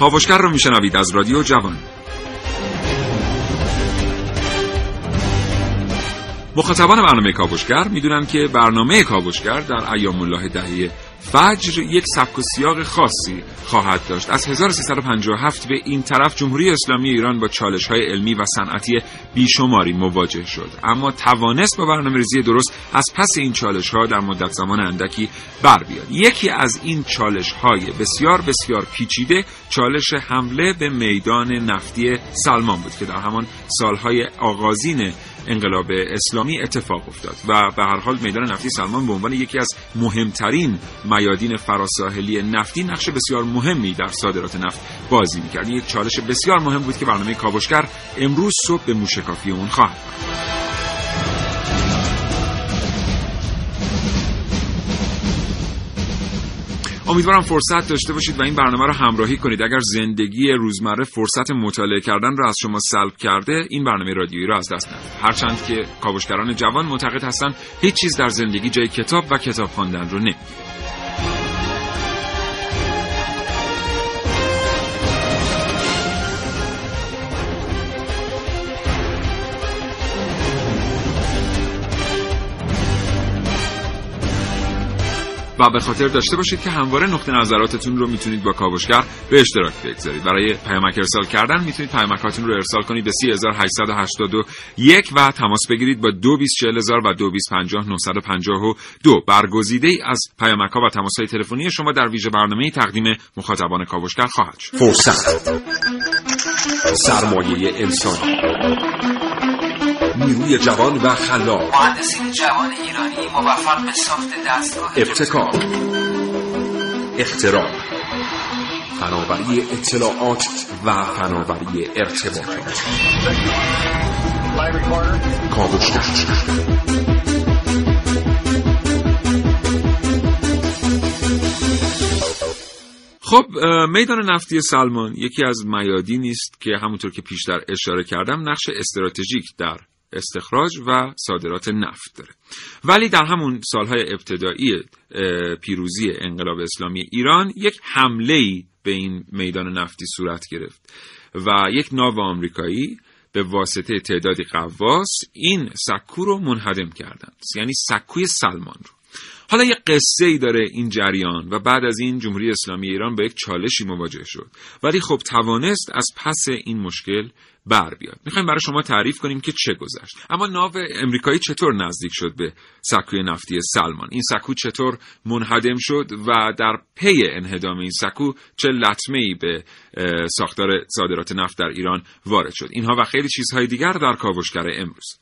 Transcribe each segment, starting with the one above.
کاوشگر رو میشنوید از رادیو جوان. مخاطبان برنامه کاوشگر می‌دونن که برنامه کاوشگر در ایام الله دهه فجر یک سبک و سیاق خاصی خواهد داشت. از 1357 به این طرف جمهوری اسلامی ایران با چالش های علمی و صنعتی بیشماری مواجه شد. اما توانست با برنامه ریزی درست از پس این چالش ها در مدت زمان اندکی بر بیاد. یکی از این چالش های بسیار بسیار پیچیده چالش حمله به میدان نفتی سلمان بود که در همان سالهای آغازین انقلاب اسلامی اتفاق افتاد. و به هر حال میدان نفتی سلمان به عنوان یکی از مهمترین میادین فراساحلی نفتی نقش بسیار مهمی در صادرات نفت بازی می‌کرد. یک چالش بسیار مهم بود که برنامه کاوشگر امروز صبح به موشکافی اون خواهد امیدوارم فرصت داشته باشید و این برنامه رو همراهی کنید. اگر زندگی روزمره فرصت مطالعه کردن رو از شما سلب کرده این برنامه رادیویی رو از دست ندید. هرچند که کاوشگران جوان معتقد هستند هیچ چیز در زندگی جای کتاب و کتاب خواندن رو نمی‌گیره و به خاطر داشته باشید که همواره نقطه نظراتتون رو می‌تونید با کاوشگر به اشتراک بگذارید. برای پیامک ارسال کردن می‌تونید پیامکاتون رو ارسال کنید به 3881 و تماس بگیرید با 224000 و 2250 برگزیده ای از پیامک ها و تماس های تلفنی شما در ویژه برنامه تقدیم مخاطبان کاوشگر خواهد شد. فرصت. سرمایه انسانی. نیروی جوان و خلاق. مهندسین جوان ایرانی موفق به ساخت دستگاه ابتکار. اختراع فناوری اطلاعات و فناوری ارتباطات کاوشگر خب میدان نفتی سلمان یکی از میادینی است که همونطور که پیشتر اشاره کردم نقش استراتژیک در استخراج و صادرات نفت داره. ولی در همون سالهای ابتدایی پیروزی انقلاب اسلامی ایران یک حمله به این میدان نفتی صورت گرفت و یک ناو آمریکایی به واسطه تعدادی قواس این سکو رو منهدم کردند. یعنی سکوی سلمان رو. حالا یه قصه ای داره این جریان و بعد از این جمهوری اسلامی ایران با یک چالشی مواجه شد. ولی خب توانست از پس این مشکل بر بیاد. می‌خوایم برای شما تعریف کنیم که چه گذشت. اما ناو امریکایی چطور نزدیک شد به سکوی نفتی سلمان؟ این سکو چطور منهدم شد و در پی انهدام این سکو چه لطمه ای به ساختار صادرات نفت در ایران وارد شد؟ اینها و خیلی چیزهای دیگر در کاوشگر امروز.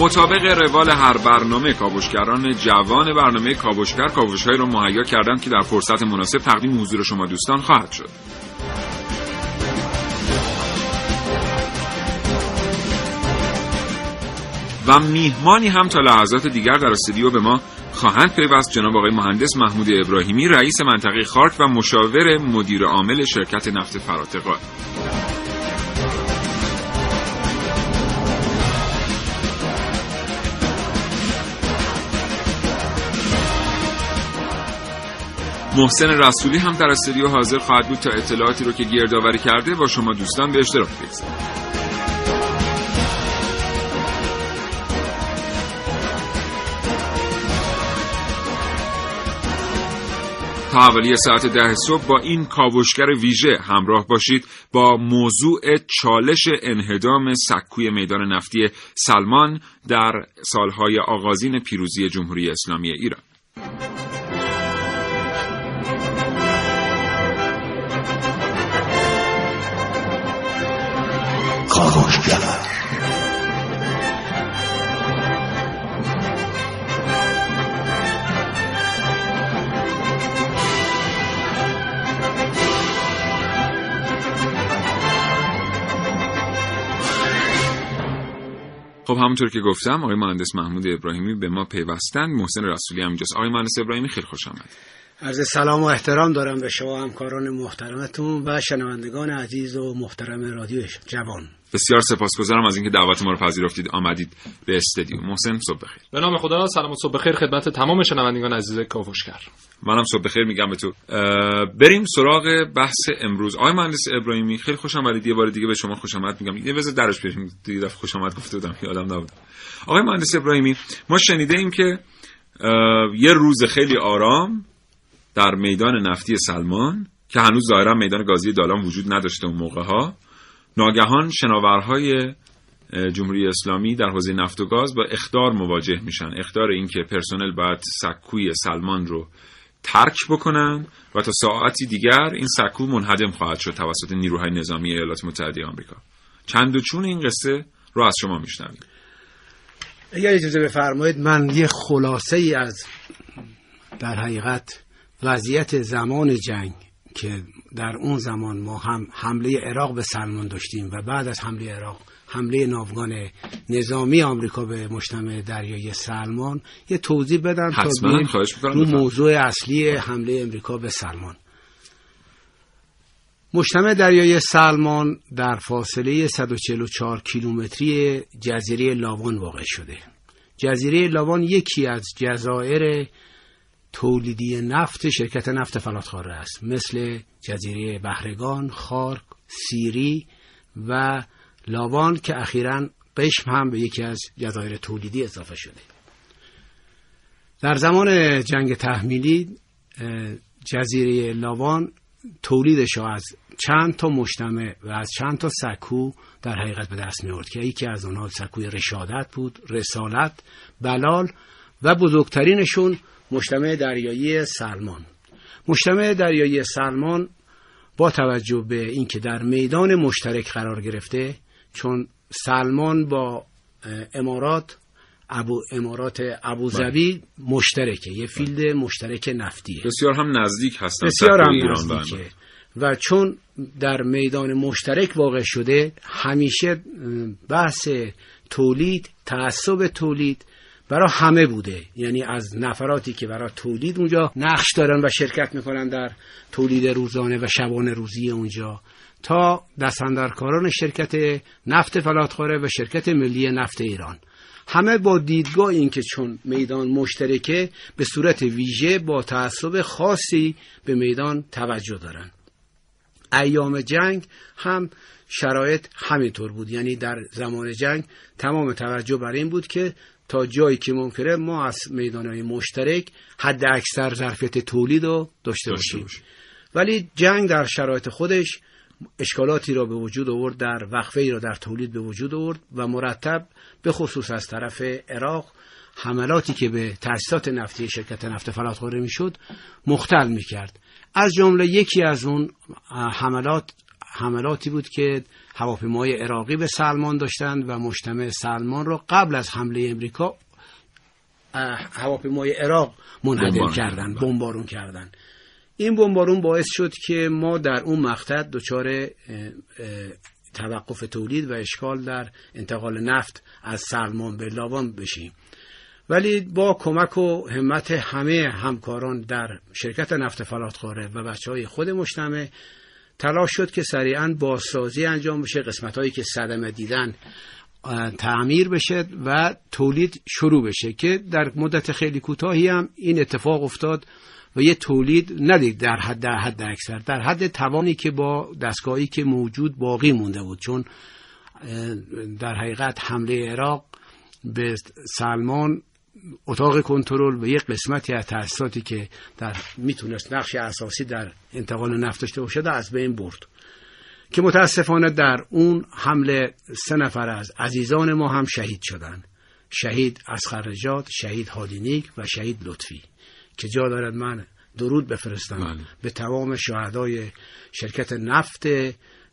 مطابق روال هر برنامه کاوشگران جوان برنامه کاوشگر کاوشهایی را مهیا کردند که در فرصت مناسب تقدیم حضور شما دوستان خواهد شد. و میهمانی هم تا لحظات دیگر در استودیو به ما خواهند پیوست. جناب آقای مهندس محمود ابراهیمی رئیس منطقه خارک و مشاور مدیر عامل شرکت نفت فراتقال محسن رسولی هم در استودیو حاضر خواهد بود تا اطلاعاتی رو که گردآوری کرده با شما دوستان به اشتراک بگذارد تا حوالی ساعت ده صبح با این کاوشگر ویژه همراه باشید با موضوع چالش انهدام سکوی میدان نفتی سلمان در سالهای آغازین پیروزی جمهوری اسلامی ایران. خب همونطور که گفتم آقای مهندس محمود ابراهیمی به ما پیوستن. محسن رسولی هم اینجاست. آقای مهندس ابراهیمی خیلی خوش آمد عرض سلام و احترام دارم به شما همکاران محترمتون و شنوندگان عزیز و محترم رادیو جوان. بسیار سپاسگزارم از اینکه دعوت ما رو پذیرفتید. آمدید به استودیو محسن صبح بخیر. به نام خدا سلام و صبح بخیر. خدمت تمام شنوندگان عزیز کاوشگر. منم صبح بخیر میگم به تو. بریم سراغ بحث امروز. آقای مهندس ابراهیمی خیلی خوش آمدید. یه بار دیگه به شما خوش آمد میگم. یه بذار درش بریم. دیگه دفعه خوش آمد گفته بودم. یادم نبود. آقای مهندس ابراهیمی ما شنیده ایم که یه روز خیلی آرام در میدان نفتی سلمان که هنوز ظاهرا میدان گازی دالان وجود نداشته اون موقع ها ناگهان شناورهای جمهوری اسلامی در حوزه نفت و گاز با اخدار مواجه میشن. اخدار اینکه پرسنل باید سکوی سلمان رو ترک بکنن و تا ساعتی دیگر این سکو منهدم خواهد شد توسط نیروهای نظامی ایالات متحده آمریکا. چند و چون این قصه رو از شما میشنویم. اگر اجازه بفرمایید من یه خلاصه ای از در حقیقت وضعیت زمان جنگ که در اون زمان ما هم حمله عراق به سلمان داشتیم و بعد از حمله عراق حمله ناوگان نظامی آمریکا به مجتمع دریایی سلمان یه توضیح بدم تا رو موضوع اصلی حمله امریکا به سلمان. مجتمع دریایی سلمان در فاصله 144 کیلومتری جزیره لاوان واقع شده. جزیره لاوان یکی از جزایر تولیدی نفت شرکت نفت فلاتخاره است. مثل جزیره بهرگان، خارک، سیری و لاوان که اخیرا قشم هم به یکی از جزایر تولیدی اضافه شده. در زمان جنگ تحمیلی جزیره لاوان تولیدش از چند تا مجتمع و از چند تا سکو در حقیقت به دست می که یکی از اونها سکوی رشادت بود رسالت بلال و بزرگترینشون مجتمع دریایی سلمان. مجتمع دریایی سلمان با توجه به اینکه در میدان مشترک قرار گرفته چون سلمان با امارات ابو امارات ابوظبی مشترکه یه فیلد مشترک نفتیه. بسیار هم نزدیک هستن بسیار هم نزدیکه. و چون در میدان مشترک واقع شده همیشه بحث تولید تعصب تولید برای همه بوده. یعنی از نفراتی که برای تولید اونجا نقش دارن و شرکت می‌کنن در تولید روزانه و شبانه روزی اونجا تا دستاندرکاران شرکت نفت فلاتخوره و شرکت ملی نفت ایران. همه با دیدگاه اینکه چون میدان مشترکه به صورت ویژه با تعصب خاصی به میدان توجه دارن. ایام جنگ هم شرایط همینطور بود. یعنی در زمان جنگ تمام توجه بر این بود که تا جایی که ممکنه ما از میدان های مشترک حد اکثر ظرفیت تولید رو داشته باشیم. ولی جنگ در شرایط خودش اشکالاتی را به وجود آورد در وقفه ای را در تولید به وجود آورد و مرتب به خصوص از طرف عراق حملاتی که به تأسیسات نفتی شرکت نفت فلاتخوره می‌شد مختل می‌کرد. از جمله یکی از اون حملات حملاتی بود که هواپیمای عراقی به سلمان داشتند و مجتمع سلمان را قبل از حمله امریکا هواپیمای عراق منهدم کردند بمبارون کردند. این بمبارون باعث شد که ما در اون مقطع دچار توقف تولید و اشکال در انتقال نفت از سلمان به لاوان بشیم. ولی با کمک و همت همه همکاران در شرکت نفت فلاتخاره و بچه های خود مجتمع تلاش شد که سریعا بازسازی انجام بشه قسمت هایی که صدمه دیدن تعمیر بشه و تولید شروع بشه که در مدت خیلی کوتاهی هم این اتفاق افتاد و یه تولید ندید در حد در حد اکثر. در حد توانی که با دستگاهی که موجود باقی مونده بود چون در حقیقت حمله عراق به سلمان اتاق کنترل و یک قسمتی از تأسیساتی که در می‌تونست نقش اساسی در انتقال نفت داشته باشد از بین برد. که متاسفانه در اون حمله سه نفر از عزیزان ما هم شهید شدند. شهید از خرجات شهید هادینیک و شهید لطفی. که جا دارد من درود بفرستم بله. به تمام شهدای شرکت نفت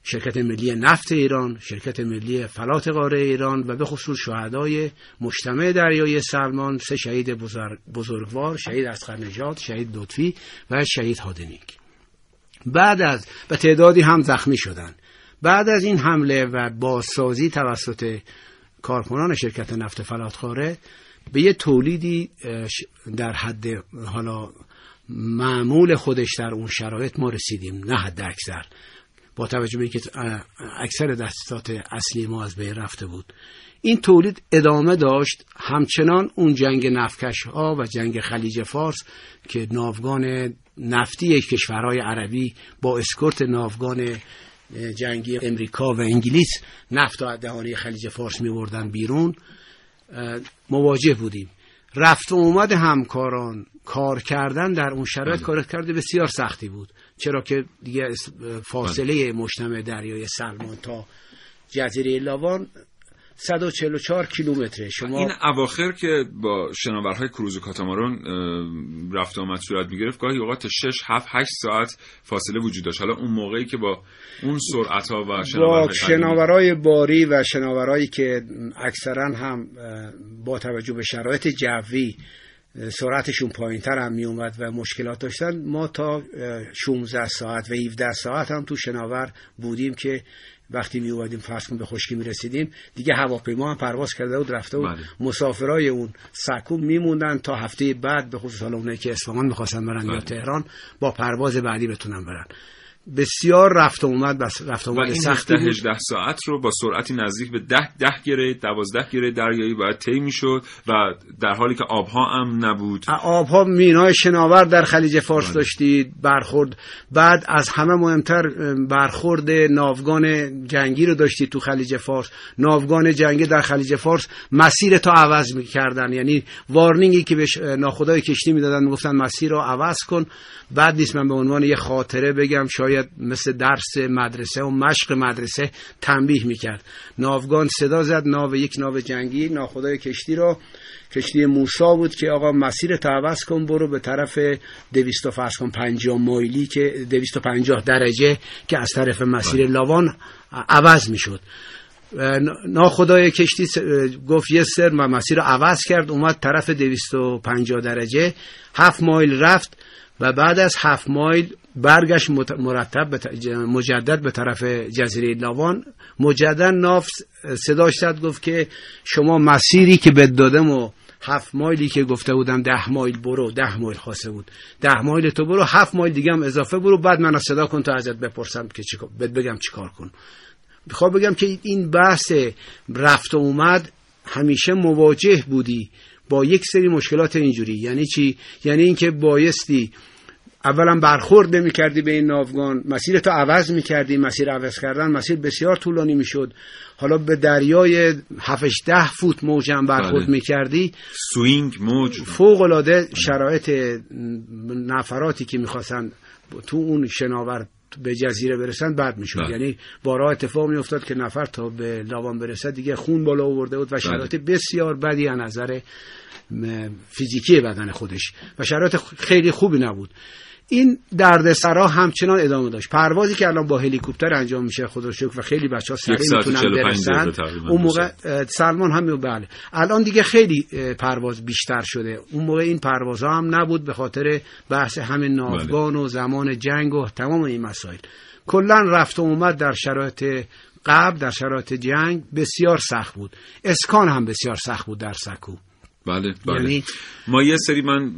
شرکت ملی نفت ایران شرکت ملی فلات قاره ایران و به خصوص شهدای مجتمع دریای سلمان سه شهید بزرگ- بزرگوار شهید اسقر نژاد شهید لطفی و شهید هادنیک بعد از و تعدادی هم زخمی شدند بعد از این حمله و بازسازی توسط کارکنان شرکت نفت فلاتخاره به یه تولیدی در حد حالا معمول خودش در اون شرایط ما رسیدیم نه حد اکثر با توجه به اینکه اکثر دستات اصلی ما از بین رفته بود. این تولید ادامه داشت. همچنان اون جنگ نفکش ها و جنگ خلیج فارس که ناوگان نفتی کشورهای عربی با اسکورت ناوگان جنگی امریکا و انگلیس نفت و دهانه خلیج فارس می بردن بیرون مواجه بودیم. رفت و اومد همکاران. کار کردن در اون شرایط کار کرده بسیار سختی بود. چرا که دیگه فاصله مجتمع دریای سلمان تا جزیره لاوان 144 کیلومتره. شما این اواخر که با شناورهای کروز و کاتاماران اه، رفت و آمد صورت می‌گرفت گاهی اوقات 6 7 8 ساعت فاصله وجود داشت. حالا اون موقعی که با اون سرعت ها و با شناورهای قدیمی- شناورای باری و شناورایی که اکثرا هم با توجه به شرایط جوی سرعتشون پایین تر هم می اومد و مشکلات داشتن ما تا اه، 16 ساعت و 17 ساعت هم تو شناور بودیم که وقتی می اومدیم فرض کن به خشکی می رسیدیم دیگه هواپیما هم پرواز کرده بود رفته بود بله. مسافرای اون سکو میموندن تا هفته بعد به خصوص حالا اونایی که اصفهان می‌خواستن برن یا بله. تهران با پرواز بعدی بتونن برن بسیار رفت و اومد بس رفت و اومد. این سختی 17 بود. 18 ساعت رو با سرعتی نزدیک به 10 10 گره 12 گره دریایی باید طی می‌شد و در حالی که آبها هم نبود. آبها مینای شناور در خلیج فارس بله. داشتید برخورد. بعد از همه مهمتر برخورد ناوگان جنگی رو داشتید تو خلیج فارس. ناوگان جنگی در خلیج فارس مسیر تا عوض می‌کردن. یعنی وارنینگی که به ناخدای کشتی می‌دادن می‌گفتن مسیر رو عوض کن. بعد نیست من به عنوان یه خاطره بگم شاید مثل درس مدرسه و مشق مدرسه تنبیه می‌کرد. ناوگان صدا زد ناو یک ناو جنگی ناخدای کشتی رو کشتی موسا بود که آقا مسیر عوض کن برو به طرف 200 فرض کن 50 مایلی که 250 درجه که از طرف مسیر لاوان عوض می‌شد. ناخدای کشتی گفت یه سر و مسیر رو عوض کرد اومد طرف 250 درجه. هفت مایل رفت. و بعد از هفت مایل برگشت مرتب به مجدد به طرف جزیره لاوان مجدد ناف صداش زد گفت که شما مسیری که بد دادم و هفت مایلی که گفته بودم ده مایل برو ده مایل خواسته بود. ده مایل تو برو هفت مایل دیگه هم اضافه برو. بعد من صدا کن تا ازت بپرسم که چیکار بهت بگم چیکار کن. می‌خوام بگم که این بحث رفت و اومد همیشه مواجه بودی. با یک سری مشکلات اینجوری. یعنی چی؟ یعنی اینکه بایستی اولا برخورد نمی کردی به این ناوگان مسیر تو عوض می کردی مسیر عوض کردن مسیر بسیار طولانی می شد حالا به دریای 7 ده فوت موج هم برخورد بله. می کردی سوینگ موج. فوق العاده شرایط نفراتی که می‌خواستن تو اون شناور به جزیره برسن بد می‌شد. بله. یعنی بارها اتفاق میافتاد که نفر تا به لاوان برسد دیگه خون بالا آورده بود و شرایط بسیار بدی از نظر فیزیکی بدن خودش. و شرایط خیلی خوبی نبود. این دردسرا همچنان ادامه داشت. پروازی که الان با هلیکوپتر انجام میشه خدا شکر و خیلی بچه ها سریع می‌تونن 45 برسن. اون موقع سلمان هم بله. الان دیگه خیلی پرواز بیشتر شده. اون موقع این پروازها هم نبود به خاطر بحث همین ناوگان و زمان جنگ و تمام این مسائل. کلا رفت و اومد در شرایط قبل در شرایط جنگ بسیار سخت بود. اسکان هم بسیار سخت بود در سکو. بله بله. یعنی- ما یه سری من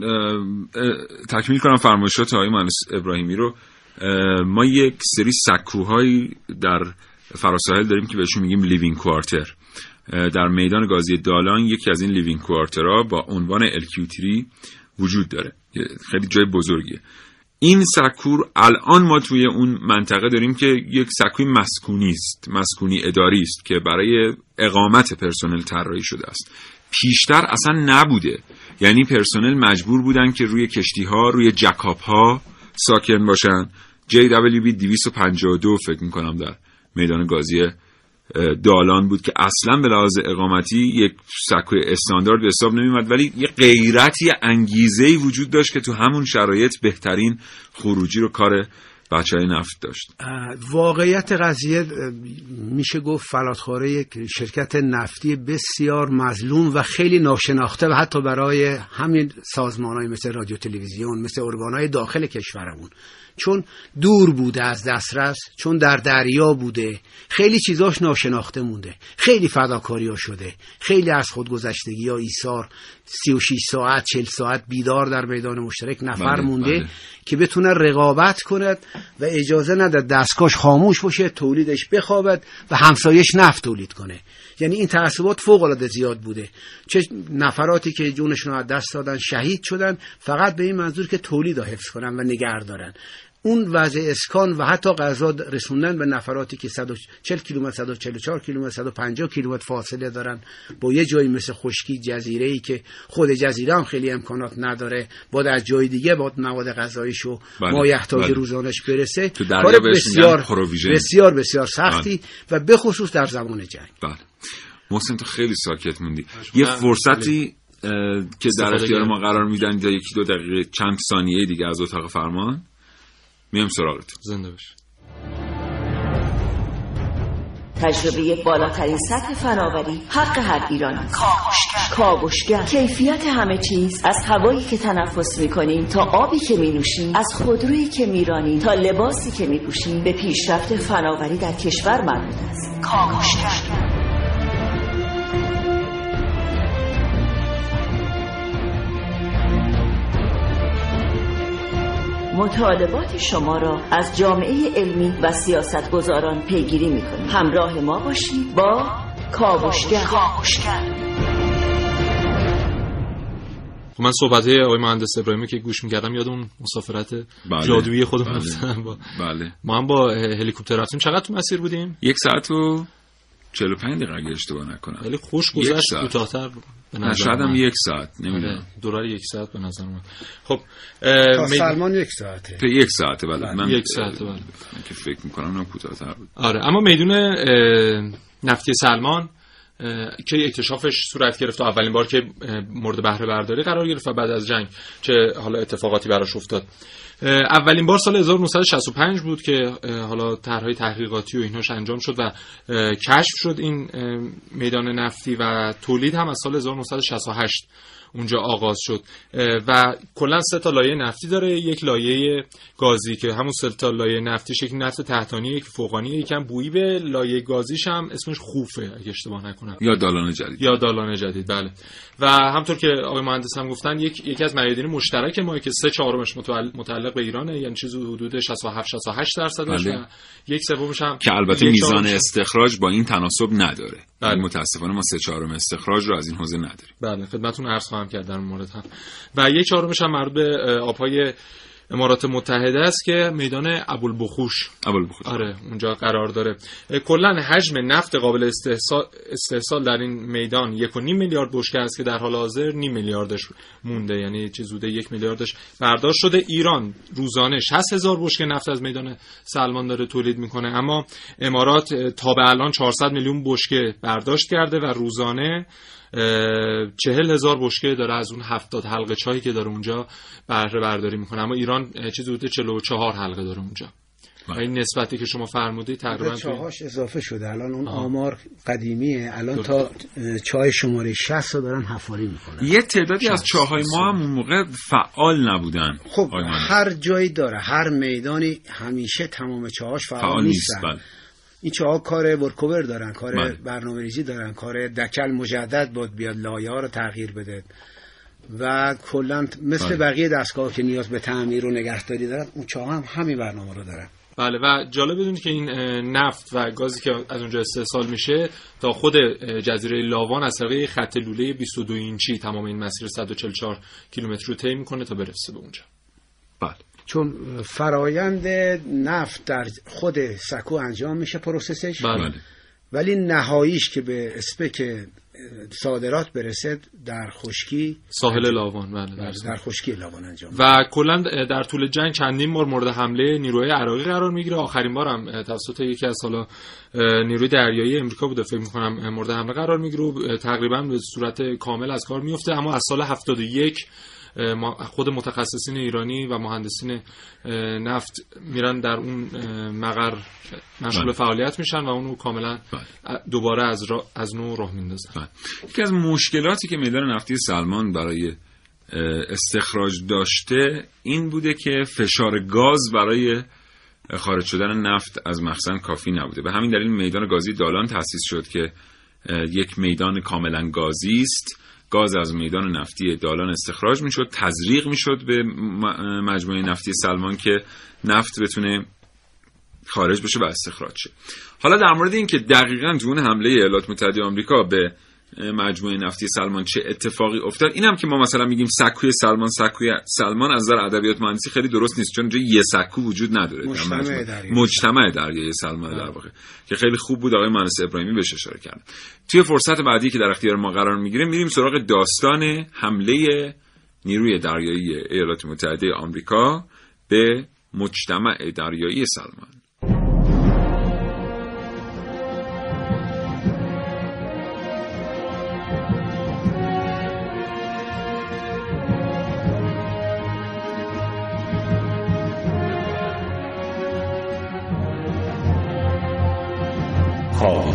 تکمیل کنم فرمایشات آقای مهندس ابراهیمی رو. ما یک سری سکوهایی در فراساحل داریم که بهشون میگیم living quarter. در میدان گازی دالان یکی از این living quarter ها با عنوان الکیوتری وجود داره. خیلی جای بزرگیه. این سکور الان ما توی اون منطقه داریم که یک سکوی مسکونی است مسکونی اداری است که برای اقامت پرسنل طراحی شده است. پیشتر اصلا نبوده. یعنی پرسنل مجبور بودن که روی کشتی ها روی جکاب ها ساکن باشن. JWB 252 فکر می‌کنم در میدان گازی دالان بود که اصلا به لحاظ اقامتی یک سکوی استاندارد به حساب نمیومد ولی یه غیرتی انگیزه وجود داشت که تو همون شرایط بهترین خروجی رو کار بچه های نفت داشت. واقعیت قضیه میشه گفت فلاتخواره یک شرکت نفتی بسیار مظلوم و خیلی ناشناخته و حتی برای همین سازمان های مثل رادیو تلویزیون مثل ارگان های داخل کشورمون. چون دور بوده از دسترس چون در دریا بوده خیلی چیزاش ناشناخته مونده. خیلی فداکاری ها شده. خیلی از خودگذشتگی ها ایثار. 36 ساعت 40 ساعت بیدار در میدان مشترک نفر بله، مونده بله. که بتونه رقابت کند و اجازه نده دستگاهش خاموش باشه تولیدش بخوابد و همسایش نفت تولید کنه. یعنی این تعصبات فوق العاده زیاد بوده. چه نفراتی که جونشون رو از دست دادن شهید شدن فقط به این منظور که تولید رو حفظ کنن و نگه دارن اون وضع اسکان و حتی غذا رسوندن به نفراتی که 140 کیلومتر 144 کیلومتر 150 کیلومتر فاصله دارن با یه جایی مثل خشکی جزیره ای که خود جزیره هم خیلی امکانات نداره با در جای دیگه با مواد غذاییشو بله، مایحتاج بله. روزانش برسه. کار بسیار. بسیار بسیار سختی و به خصوص در زمان جنگ. بله. محسن تو خیلی ساکت موندی. یه فرصتی اه، که در اختیار. ما قرار میدن تا یکی دو دقیقه چند ثانیه دیگه از اتاق فرمان. میام سراغت. زنده باش. تجربه بالاترین سطح فناوری حق هر ایرانی کاوشگر. کیفیت همه چیز. از هوایی که تنفس می‌کنیم تا آبی که مینوشیم. از خودرویی که میرانیم تا لباسی که میپوشیم. به پیشرفت فناوری در کشور مربوط است. کاوشگر. مطالبات شما را از جامعه علمی و سیاستگزاران پیگیری می‌کنیم. همراه ما باشید با کاوشگر. خب من صحبت های آقای مهندس ابراهیمی که گوش می‌کردم یاد اون مسافرت بله. جادویی خودم بله. افتادم با بله. ما هم با هلیکوپتر رفتیم. چقدر تو مسیر بودیم؟ یک ساعت و 45 دقیقه اگه اشتباه نکنم. خیلی خوش گذشت. کوتاه‌تر شاید هم. یک ساعت آره، نمی‌دونم دورار یک ساعت به نظر من. خب تا می- سلمان یک ساعته. به یک ساعته بله. من یک ساعته، بله. که فکر می‌کنم نه کوتاه‌تر بود. آره اما میدون اه، نفتی سلمان که اکتشافش صورت گرفت و اولین بار که مورد بهره برداری قرار گرفت و بعد از جنگ چه حالا اتفاقاتی براش افتاد. اولین بار سال 1965 بود که حالا طرحهای تحقیقاتی و اینهاش انجام شد و کشف شد این میدان نفتی و تولید هم از سال 1968 اونجا آغاز شد. و کلا سه تا لایه نفتی داره. یک لایه گازی که همون سه تا لایه نفتیش یک نفت تحتانی یک فوقانی یکم بویی. به لایه گازیش هم اسمش خوفه اگه اشتباه نکنم. یا دالان جدید. یا دالان جدید بله. و همطور که آقای مهندس هم گفتن یک یکی از میادین مشترک ما که سه چهارمش متعل- متعلق به ایرانه. یعنی چیزی حدود 67 68 درصدش بله. یک سومش هم که البته میزان استخراج با این تناسب نداره. بله. متاسفانه ما سه چهارم استخراج رو از این حوزه نداریم. بله خدمتتون عرض خواهم کرد در مورد هم. و یک چهارمش هم مربوط به آبهای امارات متحده است که میدان ابوالبخوش. اول بخود آره اونجا قرار داره. کلا حجم نفت قابل استحصال, در این میدان یک و نیم میلیارد بشکه است که در حال حاضر نیم میلیاردش مونده یعنی چه زوده یک میلیاردش برداشت شده. ایران روزانه 60 هزار بشکه نفت از میدان سلمان داره تولید می‌کنه. اما امارات تا به الان 400 میلیون بشکه برداشت کرده و روزانه چهل هزار بشکه داره از اون هفتاد حلقه چایی که داره اونجا بهره برداری می‌کنه. اما ایران اه، چیزی حدود 44 حلقه داره اونجا. و این نسبتی که شما فرمودید تقریبا چاهاش اضافه شده. الان اون آها. آمار قدیمیه. الان تا اه، چای شماره 60 رو دارن حفاری می‌کنن. یه تعدادی از چاهای ما هم اون موقع فعال نبودن. خب. هر جایی داره. هر میدانی همیشه تمام چاهاش فعال, فعال نیست نیستن. بله. این چاها کار ورکوور دارن کار بله. برنامه ریزی دارن کار دکل مجدد باید بیاد لایه ها رو تغییر بده و کلا مثل بله. بقیه دستگاه که نیاز به تعمیر و نگهداری دارن اون چاها هم همین برنامه رو دارن بله و جالب بدونید که این نفت و گازی که از اونجا استحصال میشه تا خود جزیره لاوان از طریق خط لوله 22 اینچی تمام این مسیر 144 کیلومتر رو طی می‌کنه تا برسه به اونجا بله چون فرایند نفت در خود سکو انجام میشه process ش. بله. ولی نهاییش که به spec صادرات برسه در خشکی. ساحل لاوان بله بله، در خشکی لاوان انجام و کلا در طول جنگ چندین بار مورد حمله نیروهای عراقی قرار می‌گیره. آخرین بار هم توسط یکی از حالا نیروی دریایی امریکا بوده. فکر می‌کنم مورد حمله قرار می‌گیره. تقریبا به صورت کامل از کار میفته اما از سال 71 ما- خود متخصصین ایرانی و مهندسین نفت میرن در اون مقر مشغول بله. فعالیت میشن و اونو کاملا دوباره از, را- از نو راه میندازن بله. یکی از مشکلاتی که میدان نفتی سلمان برای استخراج داشته این بوده که فشار گاز برای خارج شدن نفت از مخزن کافی نبوده به همین دلیل میدان گازی دالان تأسیس شد که یک میدان کاملا گازی است گاز از میدان نفتی دالان استخراج می‌شد تزریق می‌شد به مجموعه نفتی سلمان که نفت بتونه خارج بشه و استخراج شه. حالا در مورد اینکه دقیقا اون حمله ایالات متحده آمریکا به مجموعه نفتی سلمان چه اتفاقی افتاد اینم که ما مثلا میگیم سکوی سلمان سکوی سلمان از نظر ادبیات مهندسی خیلی درست نیست چون اینجا یه سکو وجود نداره در مجتمع. دریایی. مجتمع دریایی سلمان در واقع که خیلی خوب بود آقای مهندس ابراهیمی بهش اشاره کرد توی فرصت بعدی که در اختیار ما قرار می‌گیره میریم سراغ داستان حمله نیروی دریایی ایالات متحده آمریکا به مجتمع دریایی سلمان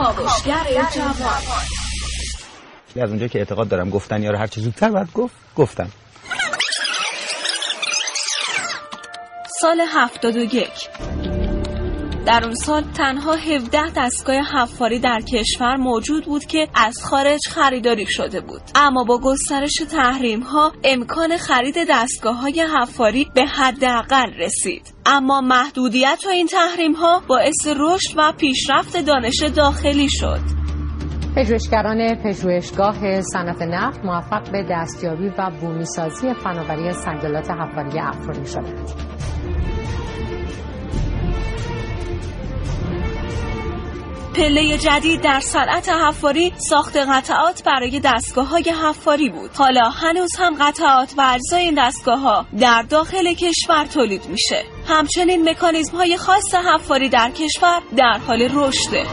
کاوشگر جوان. از اونجا که اعتقاد دارم گفتن یا رو هر چه زودتر باید گفت گفتم. سال 71 در اون سال تنها 17 دستگاه حفاری در کشور موجود بود که از خارج خریداری شده بود. اما با گسترش تحریم ها امکان خرید دستگاه های حفاری به حداقل رسید. اما محدودیت و این تحریم ها باعث رشد و پیشرفت دانش داخلی شد. پژوهشگران پژوهشگاه صنعت نفت موفق به دستیابی و بومیسازی فناوری سنگلات حفاری افرانی شدند. پله جدید در صنعت حفاری ساخت قطعات برای دستگاه های حفاری بود. حالا هنوز هم قطعات و اجزای این دستگاه ها در داخل کشور تولید میشه. همچنین مکانیزم های خاص حفاری در کشور در حال رشده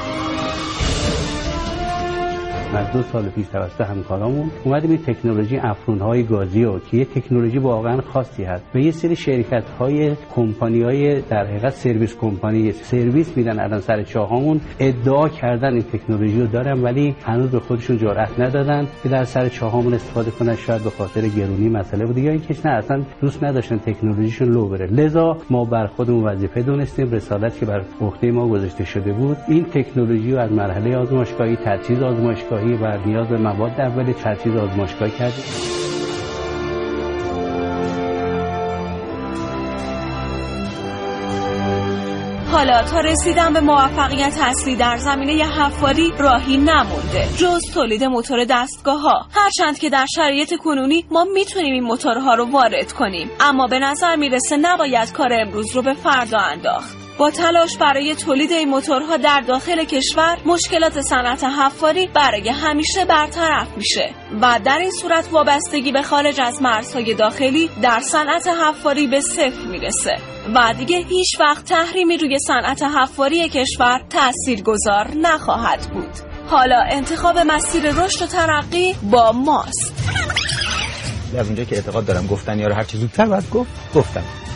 از دو سال پیش توسط همکارامون اومدیم این تکنولوژی افرون های گازی رو که یه تکنولوژی واقعا خاصی هست. و یه سری شرکت های کمپانی در حقیقت سرویس کمپانی سرویس میدن الان سر چاهامون ادعا کردن این تکنولوژی رو دارن ولی هنوز به خودشون جرأت ندادن که در سر چاهامون استفاده کنن. شاید به خاطر گرونی مسئله بوده یا اینکه نه اصلا دوست نداشتن تکنولوژیشون لو بره. لذا ما بر خودمون وظیفه دونستیم رسالت که بر عهده ما گذاشته شده بود این تکنولوژی رو از مرحله آزمایشگاهی تجهیز آزمایشگاهی و نیاز به مواد اولیه تجهیز آزمایشگاهی کردیم. حالا تا رسیدن به موفقیت اصلی در زمینه حفاری راهی نمونده. جز تولید موتور دستگاه ها هرچند که در شرایط کنونی ما می‌تونیم این موتورها رو وارد کنیم. اما به نظر می‌رسه نباید کار امروز رو به فردا انداخت. با تلاش برای تولید این موتورها در داخل کشور مشکلات صنعت حفاری برای همیشه برطرف میشه و در این صورت وابستگی به خارج از مرزهای داخلی در صنعت حفاری به صفر می‌رسه و دیگه هیچ وقت تحریمی روی صنعت حفاری کشور تأثیر گذار نخواهد بود. حالا انتخاب مسیر رشد و ترقی با ماست. از اونجا که اعتقاد دارم گفتن یا هر چه زودتر باید گفت گفتم.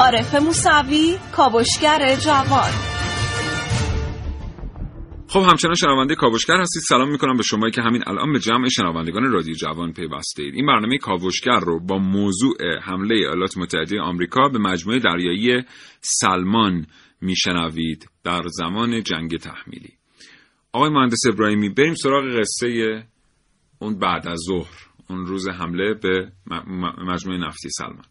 عارف موسوی کاوشگر جوان. خب همچنان شنونده کاوشگر هستید. سلام می‌کنم به شما که همین الان به جمع شنوندگان رادیو جوان پیوسته اید این برنامه کاوشگر رو با موضوع حمله ایالات متحده آمریکا به مجموعه دریایی سلمان میشنوید در زمان جنگ تحمیلی. آقای مهندس ابراهیمی بریم سراغ قصه اون بعد از ظهر اون روز حمله به مجموعه نفتی سلمان.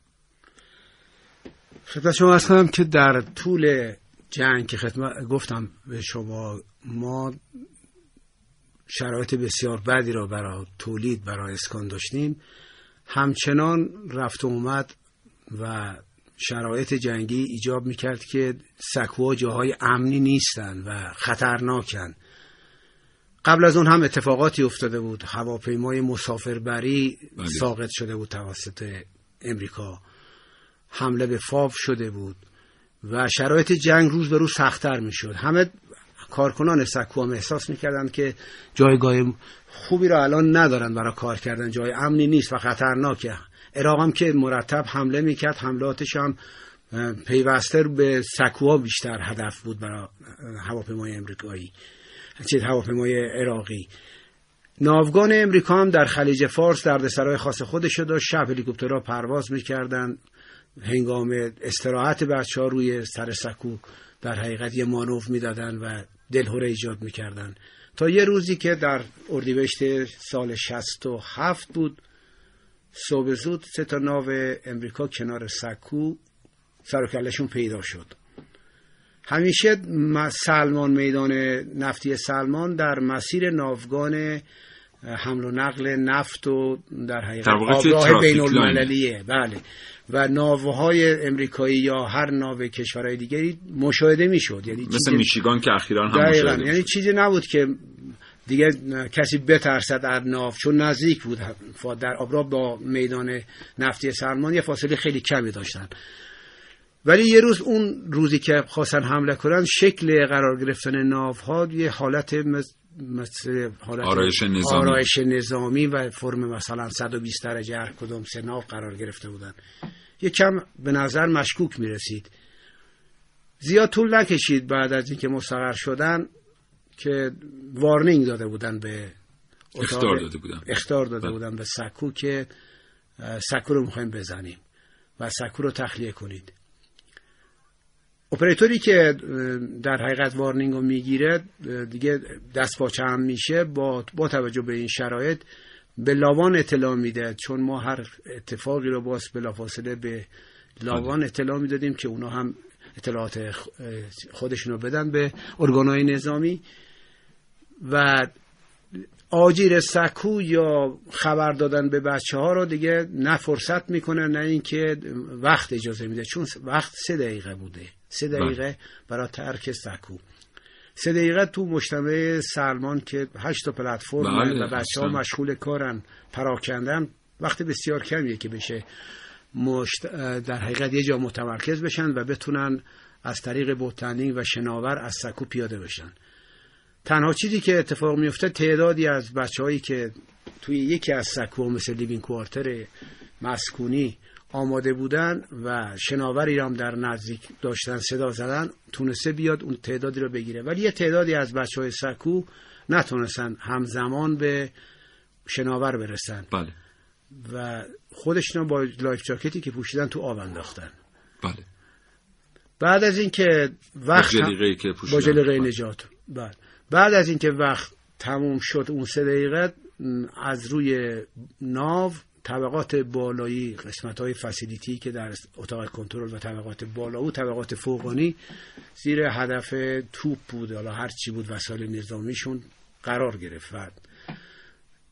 خدمت شما ارز کنم که در طول جنگ که خدمت گفتم به شما ما شرایط بسیار بدی را برای تولید برای اسکان داشتیم. همچنان رفت و اومد و شرایط جنگی ایجاب می‌کرد که سکوها جاهای امنی نیستن و خطرناکن. قبل از اون هم اتفاقاتی افتاده بود. هواپیمای مسافربری بله. ساقط شده بود توسط امریکا. حمله به فاو شده بود و شرایط جنگ روز به روز سختتر می‌شد. همه کارکنان سکو هم احساس می‌کردند که جایگاه خوبی را الان ندارن برای کار کردن. جای امنی نیست و خطرناکه. عراق هم که مرتب حمله می‌کرد حملاتش هم پیوسته به سکوها بیشتر هدف بود برای هواپیمای امریکایی چیز هواپیمای عراقی. ناوگان امریکا هم در خلیج فارس دردسرای خاص خودشو داشت. شب هلیکوپترها پرواز می‌کردن هنگام استراحت بچه ها روی سر سکو در حقیقت یه مانور می‌دادن و دلهوره ایجاد می‌کردن. تا یه روزی که در اردیبهشت سال 67 بود صبح زود سه تا ناو امریکا کنار سکو سر و کلشون پیدا شد. همیشه سلمان میدان نفتی سلمان در مسیر ناوگان حمل و نقل نفت و در حقیقت آبراه بین المللیه بله. و ناوهای امریکایی یا هر ناو کشورهای دیگری مشاهده می‌شد. یعنی مثل چیزی- میشیگان که اخیرا هم مشاهده یعنی چیزی نبود که دیگه کسی بترسد در ناو چون نزدیک بود. در آبراه با میدان نفتی سلمان یه فاصله خیلی کمی داشتن. ولی یه روز اون روزی که خواستن حمله کنن شکل قرار گرفتن ناوها یه حالت مثل حالت آرایش نظامی. آرایش نظامی و فرم مثلا 120 درجه هر کدوم سه ناو قرار گرفته بودن یه کم به نظر مشکوک می رسید زیاد طول نکشید بعد از اینکه مستقر شدن که وارنینگ داده بودن به اخطار داده بودن. اخطار داده بله. بودن به سکو که سکو رو می‌خوایم بزنیم و سکو رو تخلیه کنید اپراتوری که در حقیقت وارنینگ رو می‌گیره دیگه دست پاچه هم میشه با, با توجه به این شرایط به لاوان اطلاع میده. چون ما هر اتفاقی رو باز بلافاصله به لاوان اطلاع می‌دادیم که اونا هم اطلاعات خودشون رو بدن به ارگانهای نظامی. و آجیر سکو یا خبر دادن به بچه ها رو دیگه نه فرصت می‌کنه نه اینکه وقت اجازه میده. چون وقت سه دقیقه بوده. سه دقیقه برای ترک سکو. سه دقیقه تو مجتمع سلمان که هشت تا پلتفرم بله، و بچه ها. مشغول کارن پراکندن وقت بسیار کمیه که بشه مشت... در حقیقت یه جا متمرکز بشن و بتونن از طریق بوتندینگ و شناور از سکو پیاده بشن. تنها چیزی که اتفاق میفته تعدادی از بچه هایی که توی یکی از سکو مثل living quarter مسکونی آماده بودن و شناوری را هم در نزدیک داشتن صدا زدن تونسته بیاد اون تعدادی رو بگیره. ولی یه تعدادی از بچه های سکو نتونستن همزمان به شناور برسن. بله. و خودشون با life jacket ی که پوشیدن تو آب انداختن. بله. بعد از اینکه وقت با جلیقه نجات. بعد بعد از اینکه وقت تموم شد اون سه دقیقه از روی ناو طبقات بالایی قسمت های فسیلیتی که در اتاق کنترل و طبقات بالا و طبقات فوقانی زیر هدف توپ بود. حالا هر چی بود وسایل نظامیشون قرار گرفت.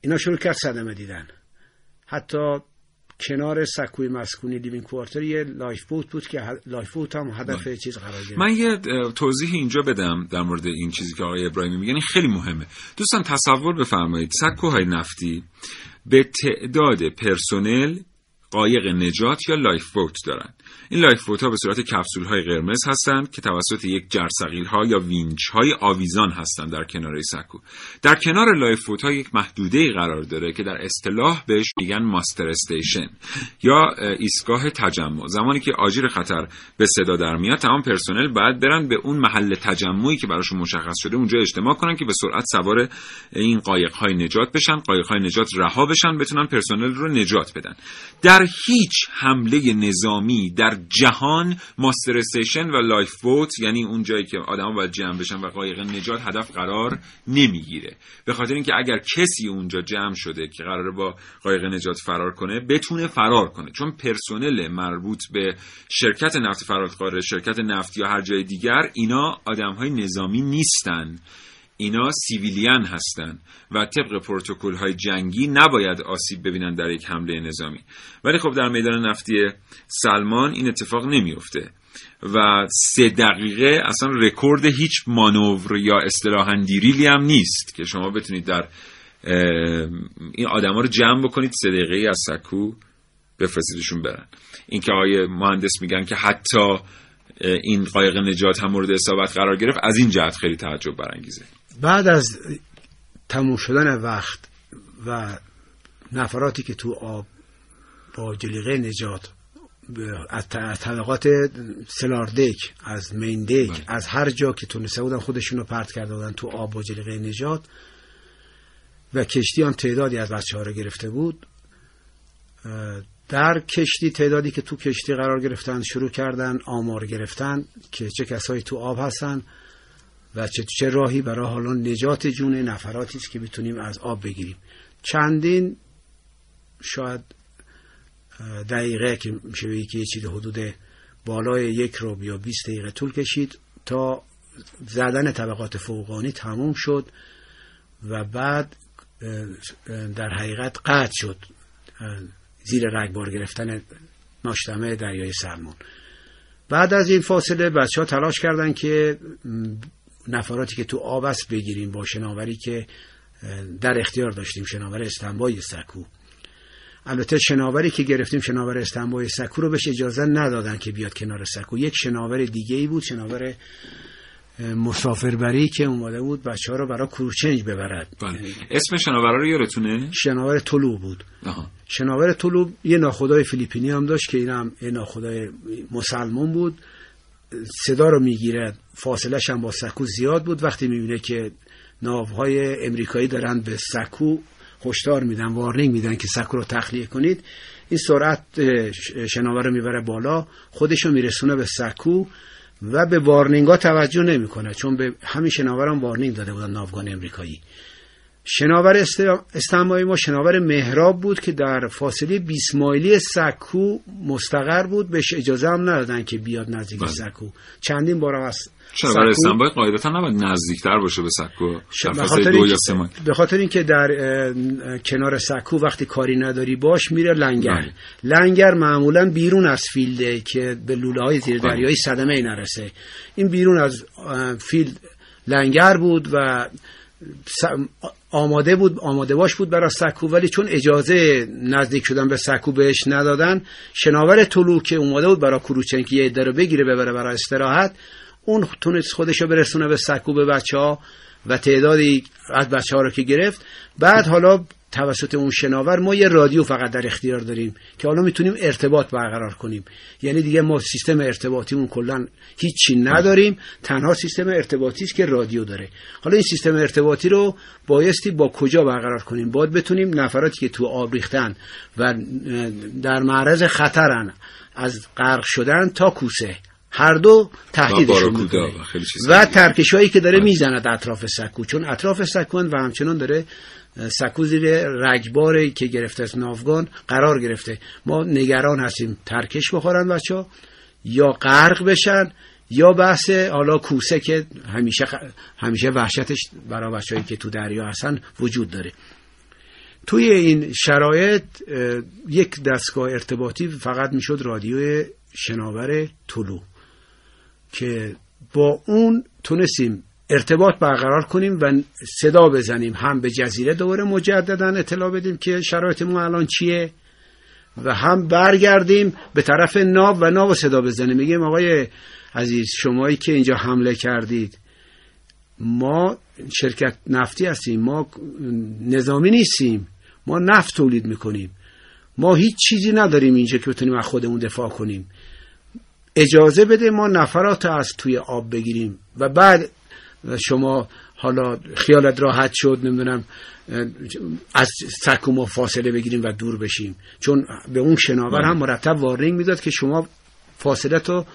اینا شروع کرد صدمه دیدن. حتی کنار سکوی مسکونی living quarter یه life boat بود که life boat هم هدف چیز قرار گرفت. من یه اه، توضیحی اینجا بدم در مورد این چیزی که آقای ابراهیمی میگن این خیلی مهمه. دوستان تصور بفرمایید. سکوهای نفتی به تعداد پرسنل قایق نجات یا life boat دارن. این life boat ها به صورت کپسول های قرمز هستند که توسط یک جرثقیل ها یا winch های آویزان هستند در کنار سکو در کنار life boat ها یک محدوده قرار داره که در اصطلاح بهش میگن muster station یا اه، ایستگاه تجمع. زمانی که آژیر خطر به صدا در میاد تمام پرسنل باید برن به اون محل تجمعی که براشون مشخص شده اونجا اجتماع کنن که به سرعت سوار این قایق های نجات بشن. قایق های نجات رها بشن بتونن پرسنل رو نجات بدن. در هیچ حمله نظامی در جهان muster station و life boat یعنی اون جایی که آدما باید جمع بشن و قایق نجات هدف قرار نمی‌گیره. به خاطر اینکه اگر کسی اونجا جمع شده که قراره با قایق نجات فرار کنه بتونه فرار کنه. چون پرسنل مربوط به شرکت نفت فراتخاره شرکت نفت یا هر جای دیگر اینا آدم های نظامی نیستن. اینا سیویلیان هستن و طبق پروتکل های جنگی نباید آسیب ببینن در یک حمله نظامی. ولی خب در میدان نفتی سلمان این اتفاق نمیفته و سه دقیقه اصلا رکورد هیچ مانور یا اصطلاحا دیریلی هم نیست که شما بتونید در این آدما رو جمع بکنید سه دقیقه از سکو بفرستیدشون برن. این که آقای مهندس میگن که حتی این قایق نجات هم مورد اصابت قرار گرفت از این جهت خیلی تعجب برانگیزه. بعد از تموم شدن وقت و نفراتی که تو آب با جلیقه نجات از طبقات سلاردک از میندک از هر جا که تونسته بودن خودشون رو پرت کرده بودن تو آب با جلیقه نجات و کشتی هم تعدادی از بچه ها رو گرفته بود. در کشتی تعدادی که تو کشتی قرار گرفتن شروع کردن آمار گرفتن که چه کسایی تو آب هستن. و چه راهی برای حالا نجات جون نفراتی است که بتونیم از آب بگیریم. چندین شاید دقیقه که میشه که یه چیز حدود بالای یک رو یا 20 دقیقه طول کشید تا زدن طبقات فوقانی تموم شد و بعد در حقیقت قطع شد زیر رگبار گرفتن ناشتمه دریای سلمان بعد از این فاصله بچه ها تلاش کردن که نفراتی که تو آب است بگیریم با شناوری که در اختیار داشتیم شناور استنبای سکو البته شناوری که گرفتیم شناور استنبای سکو رو بهش اجازه ندادن که بیاد کنار سکو یک شناور دیگه ای بود شناور مسافربری که اومده بود بچه ها رو برای crew change ببرد بله. اسم شناور رو یادتونه؟ شناور طلوع بود آها. شناور طلوع یه ناخدای فیلیپینی هم داشت که این هم یه ناخدای مسلمان بود صدا رو می‌گیره فاصلش هم با سکو زیاد بود. وقتی می‌بینه که ناوهای امریکایی دارن به سکو هشدار میدن warning میدن که سکو رو تخلیه کنید این سرعت شناور رو می‌بره بالا خودش رو میرسونه به سکو و به warning ها توجه نمی‌کنه چون به همین شناور هم warning داده بودن ناوگان امریکایی. شناور standby یی ما شناور مهراب بود که در فاصله 20 مایلی سکو مستقر بود بهش اجازه هم ندادن که بیاد نزدیک بله. سکو چندین بار از شناور standby قاعدتا نباید نزدیکتر باشه به سکو در فاصله دو یا سه به خاطر اینکه در کنار سکو وقتی کاری نداری باش میره لنگر بله. لنگر معمولا بیرون از field ه که به لوله های زیر بله. دریایی صدمه نرسه این بیرون از field لنگر بود و آماده بود آماده باش بود برای سکو ولی چون اجازه نزدیک شدن به سکو بهش ندادن شناور طلوع که اومده بود برای crew change که یه رو بگیره ببره برای استراحت اون تونست خودش رو برسونه به سکو به بچه ها و تعدادی از بچه ها رو که گرفت. بعد حالا توسط اون شناور ما یه رادیو فقط در اختیار داریم که حالا می‌تونیم ارتباط برقرار کنیم. یعنی دیگه ما سیستم ارتباطیمون کلا هیچی نداریم. تنها سیستم ارتباطی است که رادیو داره. حالا این سیستم ارتباطی رو بایستی با کجا برقرار کنیم؟ باید بتونیم نفراتی که تو آب ریختن و در معرض خطرن از غرق شدن تا کوسه. هر دو تهدیدشون می‌کنه. و ترکش هایی که داره بله. می‌زند اطراف سکو. چون اطراف سکوان و همچنان داره سکو زیر رگباری که گرفته از ناوگان قرار گرفته. ما نگران هستیم ترکش بخورن بچه یا غرق بشن یا بحث حالا کوسه که همیشه همیشه وحشتش برای بچه‌ای که تو دریا هستن وجود داره. توی این شرایط یک دستگاه ارتباطی فقط می‌شد رادیو شناور طلوع که با اون تونستیم ارتباط برقرار کنیم و صدا بزنیم. هم به جزیره دوباره مجددا اطلاع بدیم که شرایط ما الان چیه و هم برگردیم به طرف ناو و ناو صدا بزنیم. میگیم آقای عزیز شمایی که اینجا حمله کردید ما شرکت نفتی هستیم ما نظامی نیستیم ما نفت تولید می‌کنیم. ما هیچ چیزی نداریم اینجا که بتونیم از خودمون دفاع کنیم. اجازه بده ما نفرات از توی آب بگیریم و بعد شما حالا خیالت راحت شد نمی‌دونم از سکو ما فاصله بگیریم و دور بشیم. چون به اون شناور هم مرتب وارنینگ می‌داد که شما فاصله تو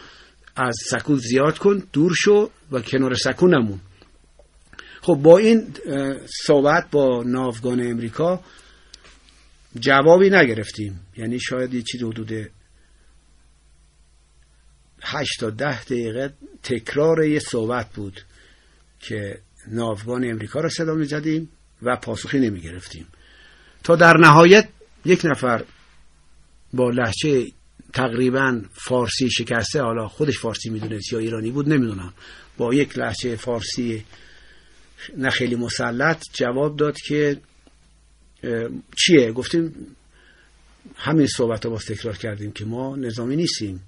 از سکو زیاد کن دور شو و کنار سکو نمون. خب با این صحبت با ناوگان امریکا جوابی نگرفتیم. یعنی شاید یه چیز حدود هشت تا ده دقیقه تکرار یه صحبت بود. که ناوگان امریکا را صدا می زدیم و پاسخی نمی گرفتیم تا در نهایت یک نفر با لحچه تقریبا فارسی شکسته حالا خودش فارسی می‌دونست یا ایرانی بود نمی‌دونم. با یک لحچه فارسی نه خیلی مسلط جواب داد که چیه؟ گفتیم همین صحبت رو باز تکرار کردیم که ما نظامی نیستیم.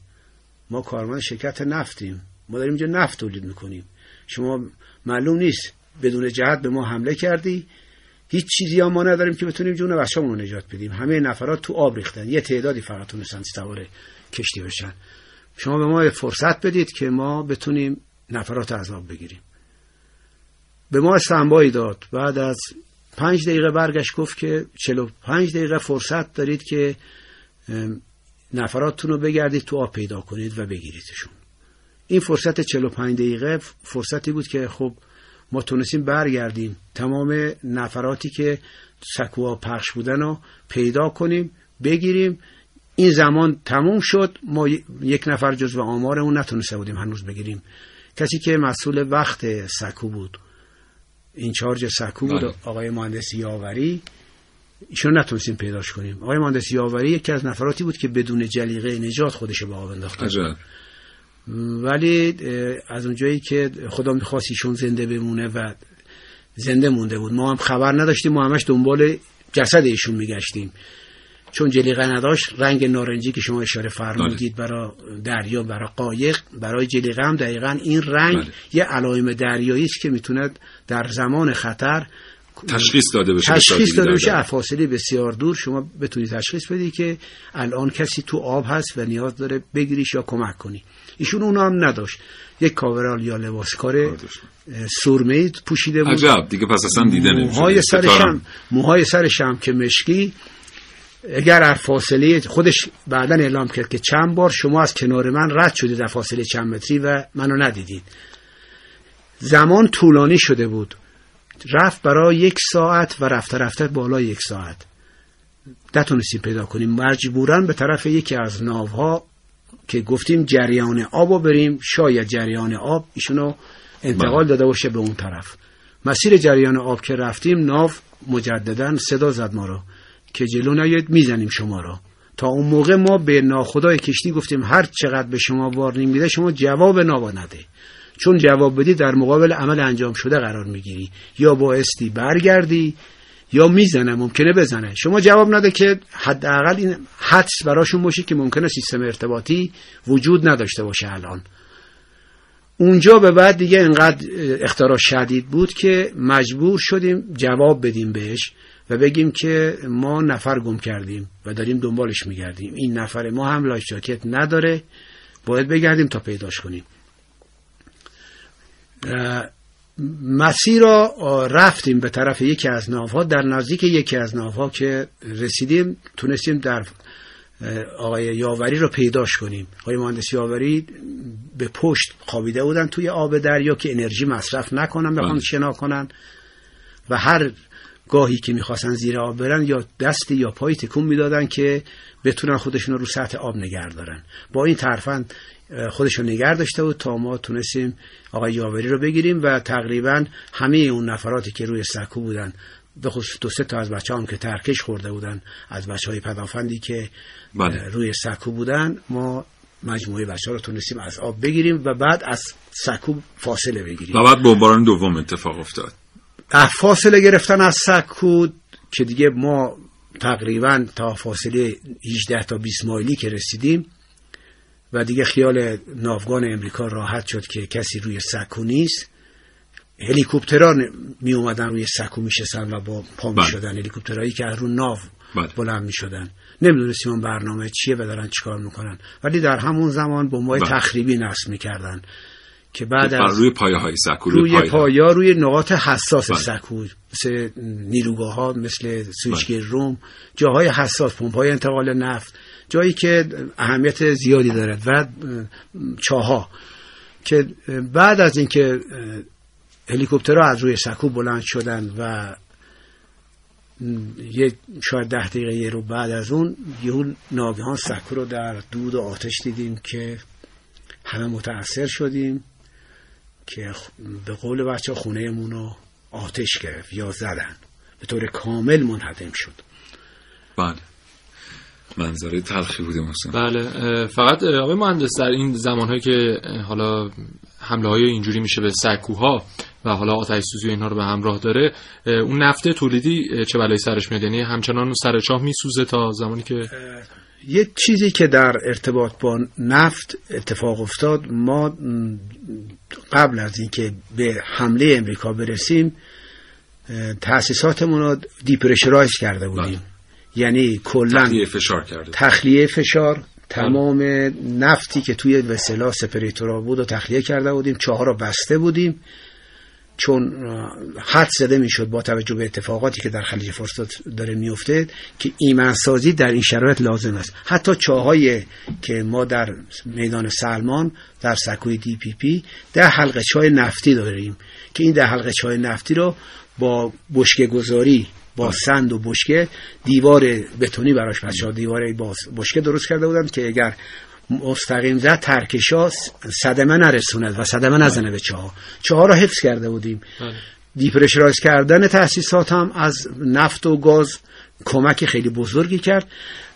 ما کارمند شرکت نفتیم. ما داریم اینجا نفت تولید می‌کنیم. شما معلوم نیست. بدون جهت به ما حمله کردی. هیچ چیزی هم ما نداریم که بتونیم جون بچه‌مون رو نجات بدیم. همه نفرات تو آب ریختن. یه تعدادی فقط تونستن سوار کشتی بشن. شما به ما فرصت بدید که ما بتونیم نفرات از آب بگیریم. به ما استنبایی داد. بعد از پنج دقیقه برگشت گفت که چلو پنج دقیقه فرصت دارید که نفراتتون رو بگردید تو آب پیدا کنید و بگیریدشون. این فرصت 45 دقیقه فرصتی بود که خب ما تونستیم برگردیم تمام نفراتی که سکوها پخش بودن رو پیدا کنیم بگیریم. این زمان تموم شد. ما یک نفر جزو آمارمون نتونسته بودیم هنوز بگیریم. کسی که مسئول وقت سکو بود. این چارج سکو بود بله. آقای مهندس یاوری. ایشون نتونستیم پیداش کنیم. آقای مهندس یاوری یکی از نفراتی بود که بدون جلیقه نجات خودش به آب انداخته ولی از اونجایی که خدا می‌خواست ایشون زنده بمونه و زنده مونده بود. ما هم خبر نداشتیم ما همش دنبال جسد ایشون میگشتیم. چون جلیقه نداشت رنگ نارنجی که شما اشاره فرمودید برای دریا برای قایق برای جلیقه هم دقیقا این رنگ بله. یه علائم دریایی است که می‌تونه در زمان خطر تشخیص داده بشه تشخیص داده بشه فاصله بسیار دور. شما بتونی تشخیص بدی که الان کسی تو آب هست و نیاز داره بگیریش یا کمک کنی. ایشون اونا هم نداشت. یک کاورال یا لباسکار سرمه پوشیده بود. عجب دیگه پس اصلا دیده نمیشه موهای سرش هم موهای سرش هم که مشکی. اگر هر فاصله خودش بعدا اعلام کرد که چند بار شما از کنار من رد شدید در فاصله چند متری و منو ندیدید. زمان طولانی شده بود. رفت برای یک ساعت و رفته رفته بالا یک ساعت. نتونستیم پیدا کنیم. مجبورا به طرف یکی از ناوها که گفتیم جریان آب رو بریم شاید جریان آب ایشونو انتقال داده باشه به اون طرف. مسیر جریان آب که رفتیم ناو مجددا صدا زد ما رو که جلو نیاید می‌زنیم شما را تا اون موقع ما به ناخدای کشتی گفتیم هر چقدر به شما وارنینگ میده شما جواب نابا نده. چون جواب بدی در مقابل عمل انجام شده قرار می‌گیری. یا بایستی برگردی یا می‌زنه ممکنه بزنه. شما جواب نده که حداقل این حدس براشون باشه که ممکنه سیستم ارتباطی وجود نداشته باشه الان. اونجا به بعد دیگه انقدر اخطارا شدید بود که مجبور شدیم جواب بدیم بهش و بگیم که ما نفر گم کردیم و داریم دنبالش میگردیم. این نفر ما هم life jacket نداره باید بگردیم تا پیداش کنیم. مسیر را رفتیم به طرف یکی از ناوها در نزدیک یکی از ناوها که رسیدیم تونستیم در آقای یاوری رو پیداش کنیم. آقای مهندس یاوری به پشت خوابیده بودن توی آب دریا که انرژی مصرف نکنن بخوان بله. شنا کنن. و هر گاهی که می‌خواستن زیر آب برن یا دست یا پای تکون می‌دادن که بتونن خودشون رو رو سطح آب نگه دارن. با این ترفند خودشون نگه داشته بود تا ما تونستیم آقای یاوری رو بگیریم و تقریبا همه اون نفراتی که روی سکو بودن به خصوص دو سه تا از بچه هم که ترکش خورده بودن از بچه های پدافندی که بله. روی سکو بودن ما مجموعه بچه ها رو تونستیم از آب بگیریم و بعد از سکو فاصله بگیریم و بعد بمباران دوم اتفاق افتاد فاصله گرفتن از سکو که دیگه ما تقریبا تا فاصله 18 تا 20 مایلی که رسیدیم و دیگه خیال ناوگان امریکا راحت شد که کسی روی سکو نیست هلیکوپترها می اومدن روی سکو میشستن و با پا بله. می شدن هلیکوپترهایی که رو ناو بله. بلند می شدن نمی‌دونستیم اون برنامه چیه و دارن چیکار می‌کنن ولی در همون زمان بمبای بله. تخریبی نصب می‌کردن که بعد از روی پایه های سکو روی پایه. پایا روی نقاط حساس بله. سکو مثل نیروگاه ها مثل سویچگیر روم جاهای حساس پمپ های انتقال نفت جایی که اهمیت زیادی دارد و چاها که بعد از اینکه هلیکوپترها از روی سکو بلند شدن و یه شاید ده دقیقه یه رو بعد از اون یهو ناگهان سکو رو در دود و آتش دیدیم که همه متاثر شدیم که به قول بچه خونهمون رو آتش گرفت یا زدن. به طور کامل منهدم شد. بله. منظره تلخی بوده محسن بله فقط آقای مهندس در این زمانهایی که حالا حمله های اینجوری میشه به سکوها و حالا آتش سوزی و اینها رو به همراه داره اون نفت تولیدی چه بلایی سرش میاد؟ یعنی همچنان سر چاه میسوزه تا زمانی که یه چیزی که در ارتباط با نفت اتفاق افتاد ما قبل از اینکه به حمله امریکا برسیم تأسیساتمون رو depressurize کرده بودیم. یعنی کلا تخلیه فشار کرده. تخلیه فشار تمام نفتی که توی vessel ا separator ا بود و تخلیه کرده بودیم چاها رو بسته بودیم چون حد زده می‌شد با توجه به اتفاقاتی که در خلیج فارس داره میفته که ایمنسازی در این شرایط لازم است. حتی چاهایی که ما در میدان سلمان در سکوی DPP ده حلقه چای نفتی داریم که این ده حلقه چای نفتی رو با بشکه گذاری با sand و بشکه دیوار بتونی براش بچه دیوار بشکه درست کرده بودند که اگر مستقیم زد ترکشا صدمه نرسوند و صدمه نزنه به چاه چاه را حفظ کرده بودیم. depressurize کردن تأسیسات هم از نفت و گاز کمک خیلی بزرگی کرد.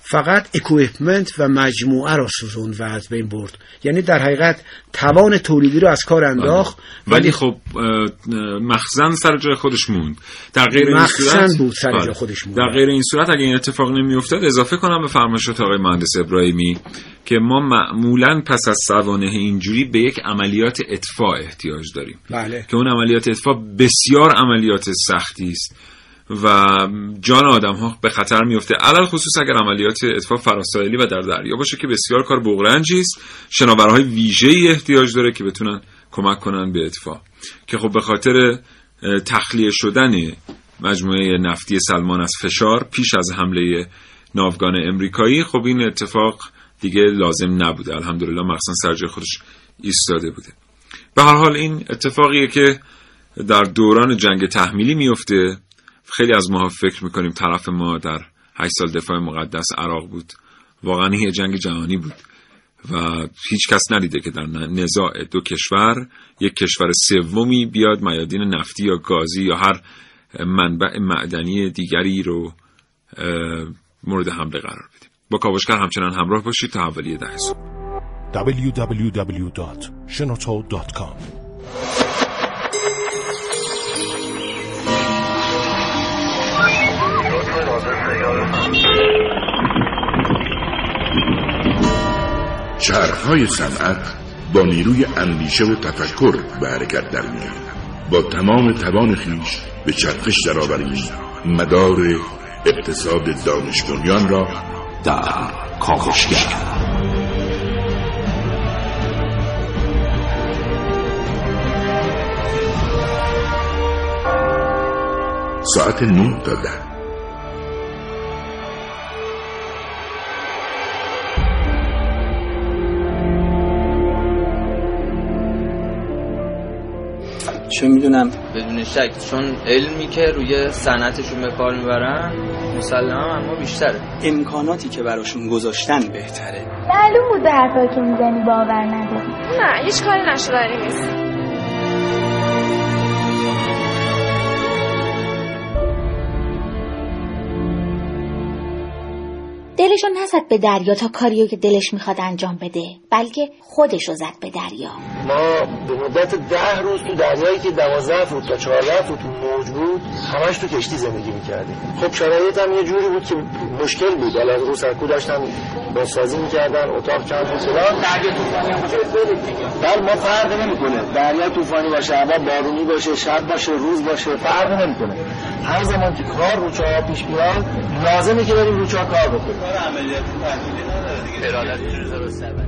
فقط equipment و مجموعه را سوزون و از بین برد. یعنی در حقیقت توان تولیدی رو از کار انداخت. ولی خب مخزن سر جای خودش موند. در غیر این صورت بود سر جای خودش موند. در غیر این صورت اگه این اتفاق نمیافتاد اضافه کنم به فرمایشات آقای مهندس ابراهیمی که ما معمولا پس از سوانه اینجوری به یک عملیات اطفاء احتیاج داریم. بله. که اون عملیات اطفاء بسیار عملیات سختی است. و جان آدم ها به خطر میفته. علل خصوص اگر عملیات اطفاء فراسایلی و در دریا باشه که بسیار کار بغرنجی است. شناورهای ویژه‌ای احتیاج داره که بتونن کمک کنن به اطفاء. که خب به خاطر تخلیه شدن مجموعه نفتی سلمان از فشار پیش از حمله ناوگان امریکایی خب این اتفاق دیگه لازم نبوده. الحمدلله مخصوصا سر جای خودش ایستاده بوده. به هر حال این اتفاقیه که در دوران جنگ تحمیلی میفته. خیلی از ما فکر می‌کنیم طرف ما در 8 سال دفاع مقدس عراق بود. واقعا یه جنگ جهانی بود و هیچ کس ندیده که در نزاع دو کشور یک کشور سومی بیاد میادین نفتی یا گازی یا هر منبع معدنی دیگری رو مورد حمله قرار بدیم. با کاوشگر همچنان همراه باشید تا حوالی ده صبح. www.shenoto.com چرخهای صنعت با نیروی اندیشه و تفکر به حرکت در با تمام توان خیش به چرخش درآوریم مدار اقتصاد دانش را در کاوشگر. ساعت نه تا ده. چه می‌دونم بدون شک. چون علمی که روی صنعتشون به کار می‌برن مسلما اما بیشتره. امکاناتی که براشون گذاشتن بهتره. معلوم بود به حرفایی که می‌زنی باور نداری. نه هیچ کاری نشدنی نیست دلشو نزد به دریا تا کاریو که دلش می‌خواد انجام بده بلکه خودشو زد به دریا. ما به مدت ده روز تو دریایی که دوازده فوت تا چهارده فوت موج بود همش تو کشتی زندگی می‌کردیم. خب شرایط هم یه جوری بود که مشکل بود. حالا رو سرکو داشتن بازسازی می‌کردن اتاق چند فلان دریا طوفانی هم باشه ما فرق نمی‌کنه. دریا طوفانی باشه هوا بارونی باشه شب باشه روز باشه فرق نمی‌کنه. هر زمان که کار رو چاه پیش میاد لازمه که بریم رو چاه کار بکنیم.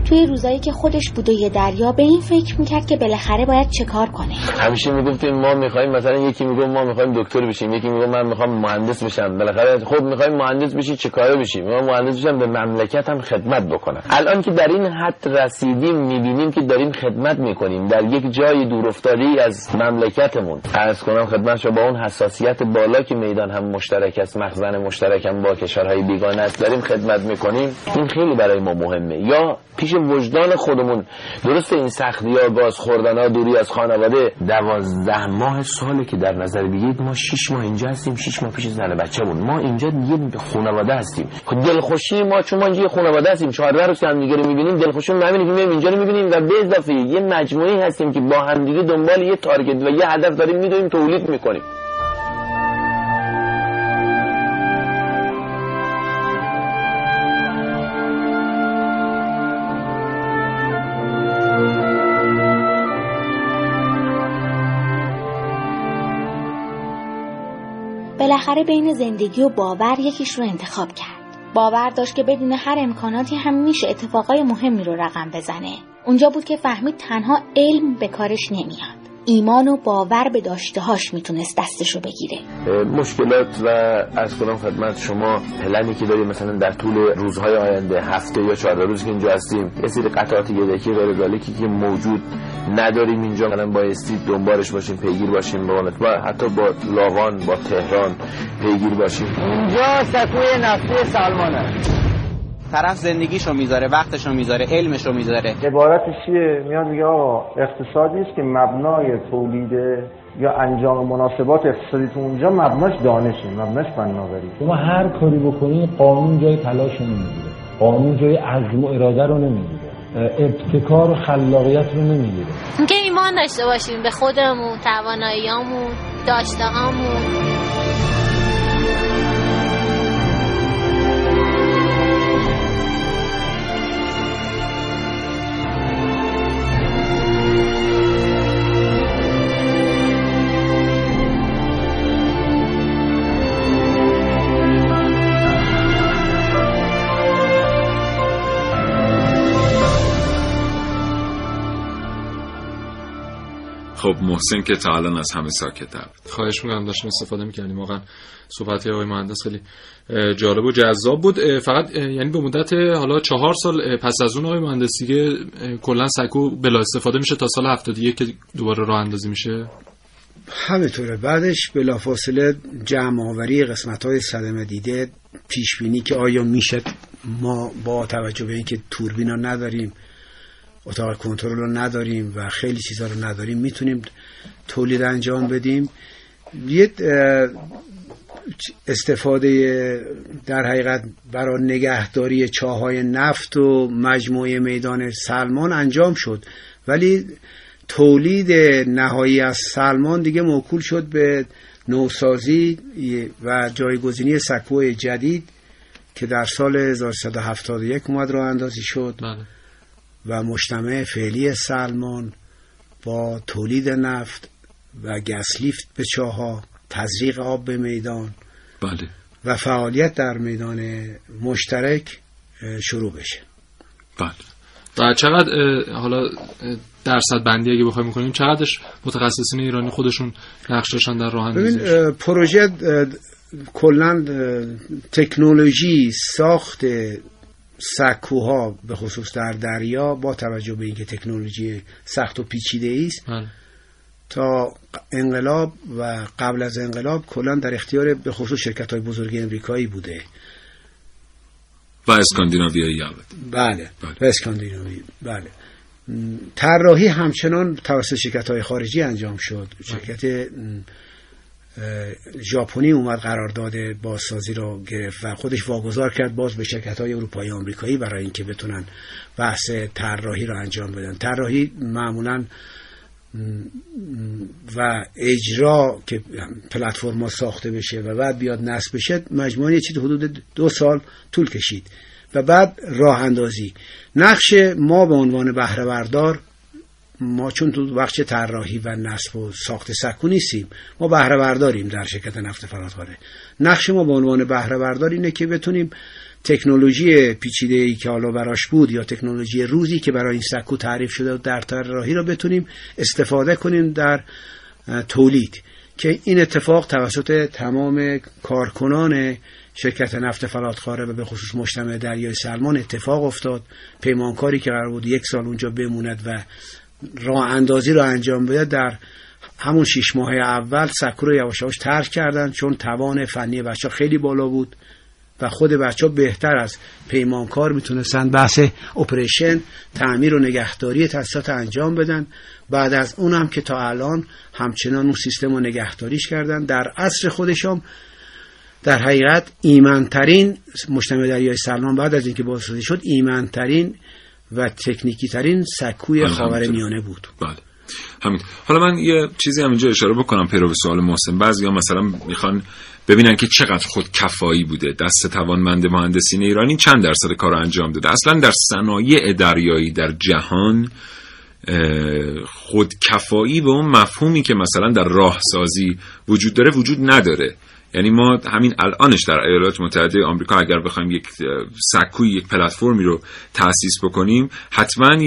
توی روزایی که خودش بوده یه دریا به این فکر می‌کرد که بالاخره باید چه کار کنه؟ همیشه می‌گفتیم ما می‌خوایم مثلا یکی میگه ما می‌خوایم دکتر بشیم. یکی میگه من می‌خوام مهندس بشم. بالاخره خب می‌خوایم مهندس بشی چه کاره بشیم؟ ما مهندس بشم به مملکت هم خدمت بکنم. الان که در این حد رسیدیم می‌بینیم که داریم خدمت می‌کنیم. در یک جای دور افتاده از مملکتمون. عرض کنم خدمت شما با اون حساسیت بالا که میدان هم مشترک است مخزن مشترک هم با کشورهای بیگانه است داریم خدمت می‌کنیم. این خیلی برای ما مهمه. یا پیش وجدان خودمون درست این سختی ها باز خوردن ها دوری از خانواده دوازده ماه ساله که در نظر بگیرید ما شش ماه اینجا هستیم شش ماه پیش زن بچه بود ما اینجا یه خانواده هستیم. خب دلخوشی ما چون ما اینجا خانواده هستیم 14 روز هم دیگه رو می‌بینیم دلخوشی که میایم اینجا رو می‌بینیم و به اضافه یه مجموعه هستیم که با هم دیگه دنبال یه تارگت و یه هدف داریم می‌دونیم تولید می‌کنیم. بالاخره بین زندگی و باور یکیش رو انتخاب کرد. باور داشت که بدون هر امکاناتی هم میشه اتفاقای مهمی رو رقم بزنه. اونجا بود که فهمید تنها علم به کارش نمیاد. ایمان و باور به داشتهاش می‌تونست دستشو بگیره. مشکلات و از کنم خدمت شما پلنی که داریم مثلا در طول روزهای آینده هفته یا چهار روز که اینجا هستیم یه سری قطعات یدکی غیر که موجود نداریم اینجا مثلا بایستی دنبالش باشیم پیگیر باشیم با و حتی با لاغان با تهران پیگیر باشیم. اینجا سکوی نفتی سلمانه. طرف زندگیشو می‌ذاره وقتشو می‌ذاره علمشو می‌ذاره. عبارتش چیه؟ میاد میگه آقا اقتصادی است که مبنای تولید یا انجام مناسبات اقتصادی تو اونجا مبناش دانشه مبناش فناوری. شما هر کاری بکنی قانون جای تلاش نمی‌گیره. قانون جای عزم و اراده رو نمی‌گیره. ابتکار و خلاقیت رو نمی‌گیره. اینکه ایمان داشته باشیم به خودمون تواناییامون داشتهامون خب محسن که تا الان از همه ساکت بود خواهش می‌کنم داشتیم استفاده می‌کردیم. واقعا صحبت آقای مهندس خیلی جالب و جذاب بود. فقط یعنی به مدت حالا چهار سال پس از اون آقای مهندس دیگه کلا سکو بلا استفاده میشه تا سال 71 که دوباره راه اندازی میشه. همینطوره. بعدش بلافاصله جمع آوری قسمت های صدمه دیده پیش بینی که آیا میشه ما با توجه به اینکه توربینا نداریم اتاق کنترل رو نداریم و خیلی چیزا رو نداریم. می‌تونیم تولید انجام بدیم. یه استفاده در حقیقت برای نگهداری چاهای نفت و مجموعه میدان سلمان انجام شد. ولی تولید نهایی از سلمان دیگه موکول شد به نوسازی و جایگزینی سکوی جدید که در سال 1371 اومد رو اندازی شد. بله. و مجتمع فعلی سلمان با تولید نفت و گسلیفت به چاها تزریق آب به میدان بله. و فعالیت در میدان مشترک شروع بشه. بله. و چقدر حالا درصد بندی اگه بخوایم کنیم چقدرش متخصصین ایرانی خودشون نقش داشتن در راه اندازی پروژه کلا تکنولوژی ساخت سکوها به خصوص در دریا با توجه به اینکه تکنولوژی سخت و پیچیده است. تا انقلاب و قبل از انقلاب کلا در اختیار به خصوص شرکت های بزرگ امریکایی بوده. و اسکاندیناویایی بله. و اسکاندیناوی بله. طراحی همچنان توسط شرکت های خارجی انجام شد. شرکت ژاپنی اومد قرارداد بازسازی رو گرفت و خودش واگذار کرد باز به شرکت های اروپایی آمریکایی برای اینکه بتونن بحث طراحی رو انجام بدن. طراحی معمولا و اجرا که پلتفرما ساخته بشه و بعد بیاد نصب بشه مجموعه چیزی حدود دو سال طول کشید. و بعد راه اندازی. نقش ما به عنوان بهره بردار ما چون تو بخش طراحی و نصب و ساخت سکو نیستیم ما بهره برداریم در شرکت نفت فراتواره نقش ما به عنوان بهره بردار اینه که بتونیم تکنولوژی پیچیده ای که حالا براش بود یا تکنولوژی روزی که برای این سکو تعریف شده در طراحی را بتونیم استفاده کنیم در تولید. که این اتفاق توسط تمام کارکنان شرکت نفت فراتخاره و به خصوص مجتمع دریای سلمان اتفاق افتاد. پیمانکاری که قرار بود یک سال اونجا بموند و راه اندازی رو انجام بده در همون شیش ماه اول سکو رو یواش یواش ترک کردن چون توان فنی بچه خیلی بالا بود و خود بچه بهتر از پیمانکار می‌تونستن بحث operation تعمیر و نگهداری تاسیسات انجام بدن. بعد از اون هم که تا الان همچنان اون سیستم رو نگهداریش کردن. در عصر خودشام در حقیقت ایمنترین مجتمع دریای سلمان بعد از اینکه بازسازی شد ایمنترین و تکنیکی ترین سکوی خاور میانه بود. بله. همین. حالا من یه چیزی هم اینجا اشاره بکنم پیرو به سوال محسن. بعضی یا مثلا می‌خوان ببینن که چقدر خود کفایی بوده. دست توانمند مهندسین ایرانی چند درصد کار انجام داده؟ اصلا در صنایع دریایی در جهان خود کفایی به اون مفهومی که مثلا در راهسازی وجود داره وجود نداره. یعنی ما همین الانش در ایالات متحده آمریکا اگر بخوایم یک سکوی یک پلتفرمی رو تأسیس بکنیم حتما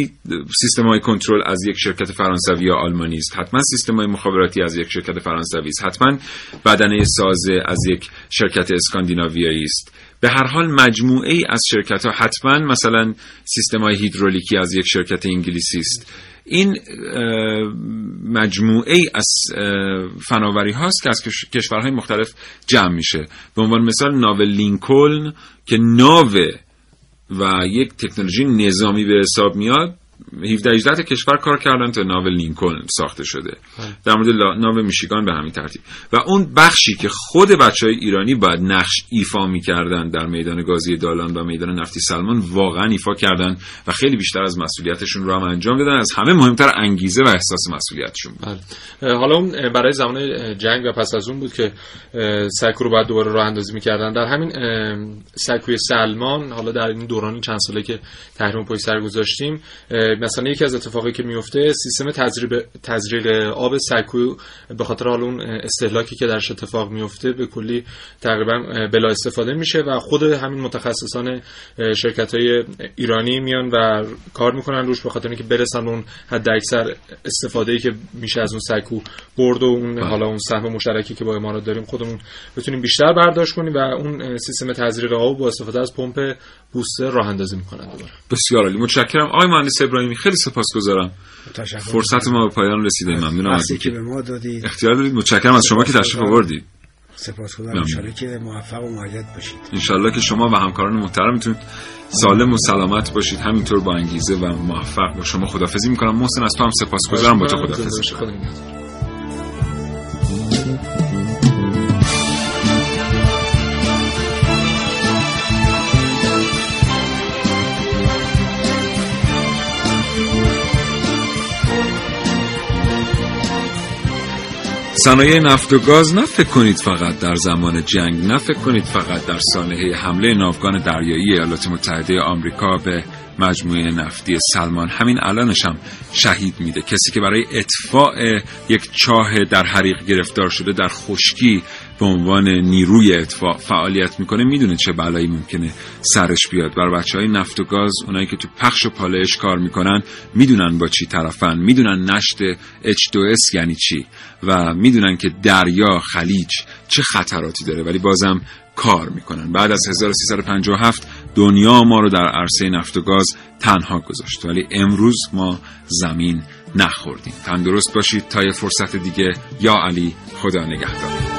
سیستم های کنترل از یک شرکت فرانسوی یا آلمانی است. حتما سیستم های مخابراتی از یک شرکت فرانسوی است. حتما بدنه سازه از یک شرکت اسکاندیناویایی است. به هر حال مجموعه ای از شرکت ها حتما مثلا سیستم های هیدرولیکی از یک شرکت انگلیسی است. این مجموعه ای از فناوری هاست که از کشورهای مختلف جمع میشه. به عنوان مثال ناو لینکلن که ناو و یک تکنولوژی نظامی به حساب میاد 17 18 کشور کار کردن تا ناو لینکلن ساخته شده. در مورد ناو میشیگان به همین ترتیب. و اون بخشی که خود بچه های ایرانی باید نقش ایفا می‌کردن در میدان گازی دالان و میدان نفتی سلمان واقعا ایفا کردن و خیلی بیشتر از مسئولیتشون رو هم انجام دادن. از همه مهمتر انگیزه و احساس مسئولیتشون بود. بله. حالا برای زمان جنگ و پس از اون بود که سکو رو باید دوباره راه اندازی می‌کردن. در همین سکوی سلمان حالا در این دوران چند ساله که تحریم پشت سر گذاشتیم مثلا یکی از اتفاقی که میفته سیستم تزریق تزریق آب سکو به خاطر حال اون استهلاکی که درش اتفاق میفته به کلی تقریبا بلا استفاده میشه و خود همین متخصصان شرکت های ایرانی میان و کار می‌کنن روش به خاطر اینکه برسن اون حد اکثر استفاده ای که میشه از اون سکو برد و اون حالا اون سهم مشترکی که با امارات داریم خودمون بتونیم بیشتر برداشت کنیم و اون سیستم تزریق آب با استفاده از پمپ بوستر راه اندازی می‌کنن دوباره. بسیار عالی. متشکرم. آقای مهندس ابراهیمی خیلی سپاسگزارم. فرصت ما به پایان رسیده ممنونم از اینکه به ما دادید. اختیار دارید متشکرم از شما که تشریف آوردید. سپاسگزارم. ان که موفق و مؤید باشید ان که شما و همکاران محترمتون سالم و سلامت باشید. همینطور با انگیزه و موفق با شما خدافظی می‌کنم. محسن از تو هم سپاسگزارم. با تو خدافظی صنایع نفت و گاز نه فکر کنید فقط در زمان جنگ نه فکر کنید فقط در سانحه حمله ناوگان دریایی ایالات متحده آمریکا به مجموعه نفتی سلمان. همین الانش هم شهید میده. کسی که برای اطفاع یک چاه در حریق گرفتار شده در خشکی به عنوان نیروی اطفاع فعالیت می‌کنه می‌دونه چه بلایی ممکنه سرش بیاد. بر بچه های نفت و گاز اونایی که تو پخش و پالایش کار می‌کنن می‌دونن با چی طرفن. می‌دونن نشت H2S یعنی چی. و می‌دونن که دریا خلیج چه خطراتی داره. ولی بازم کار می‌کنن. بعد از 1357 دنیا ما رو در عرصه نفت و گاز تنها گذاشت. ولی امروز ما زمین نخوردیم. تندرست باشید تا یه فرصت دیگه. یا علی خدا نگهدار.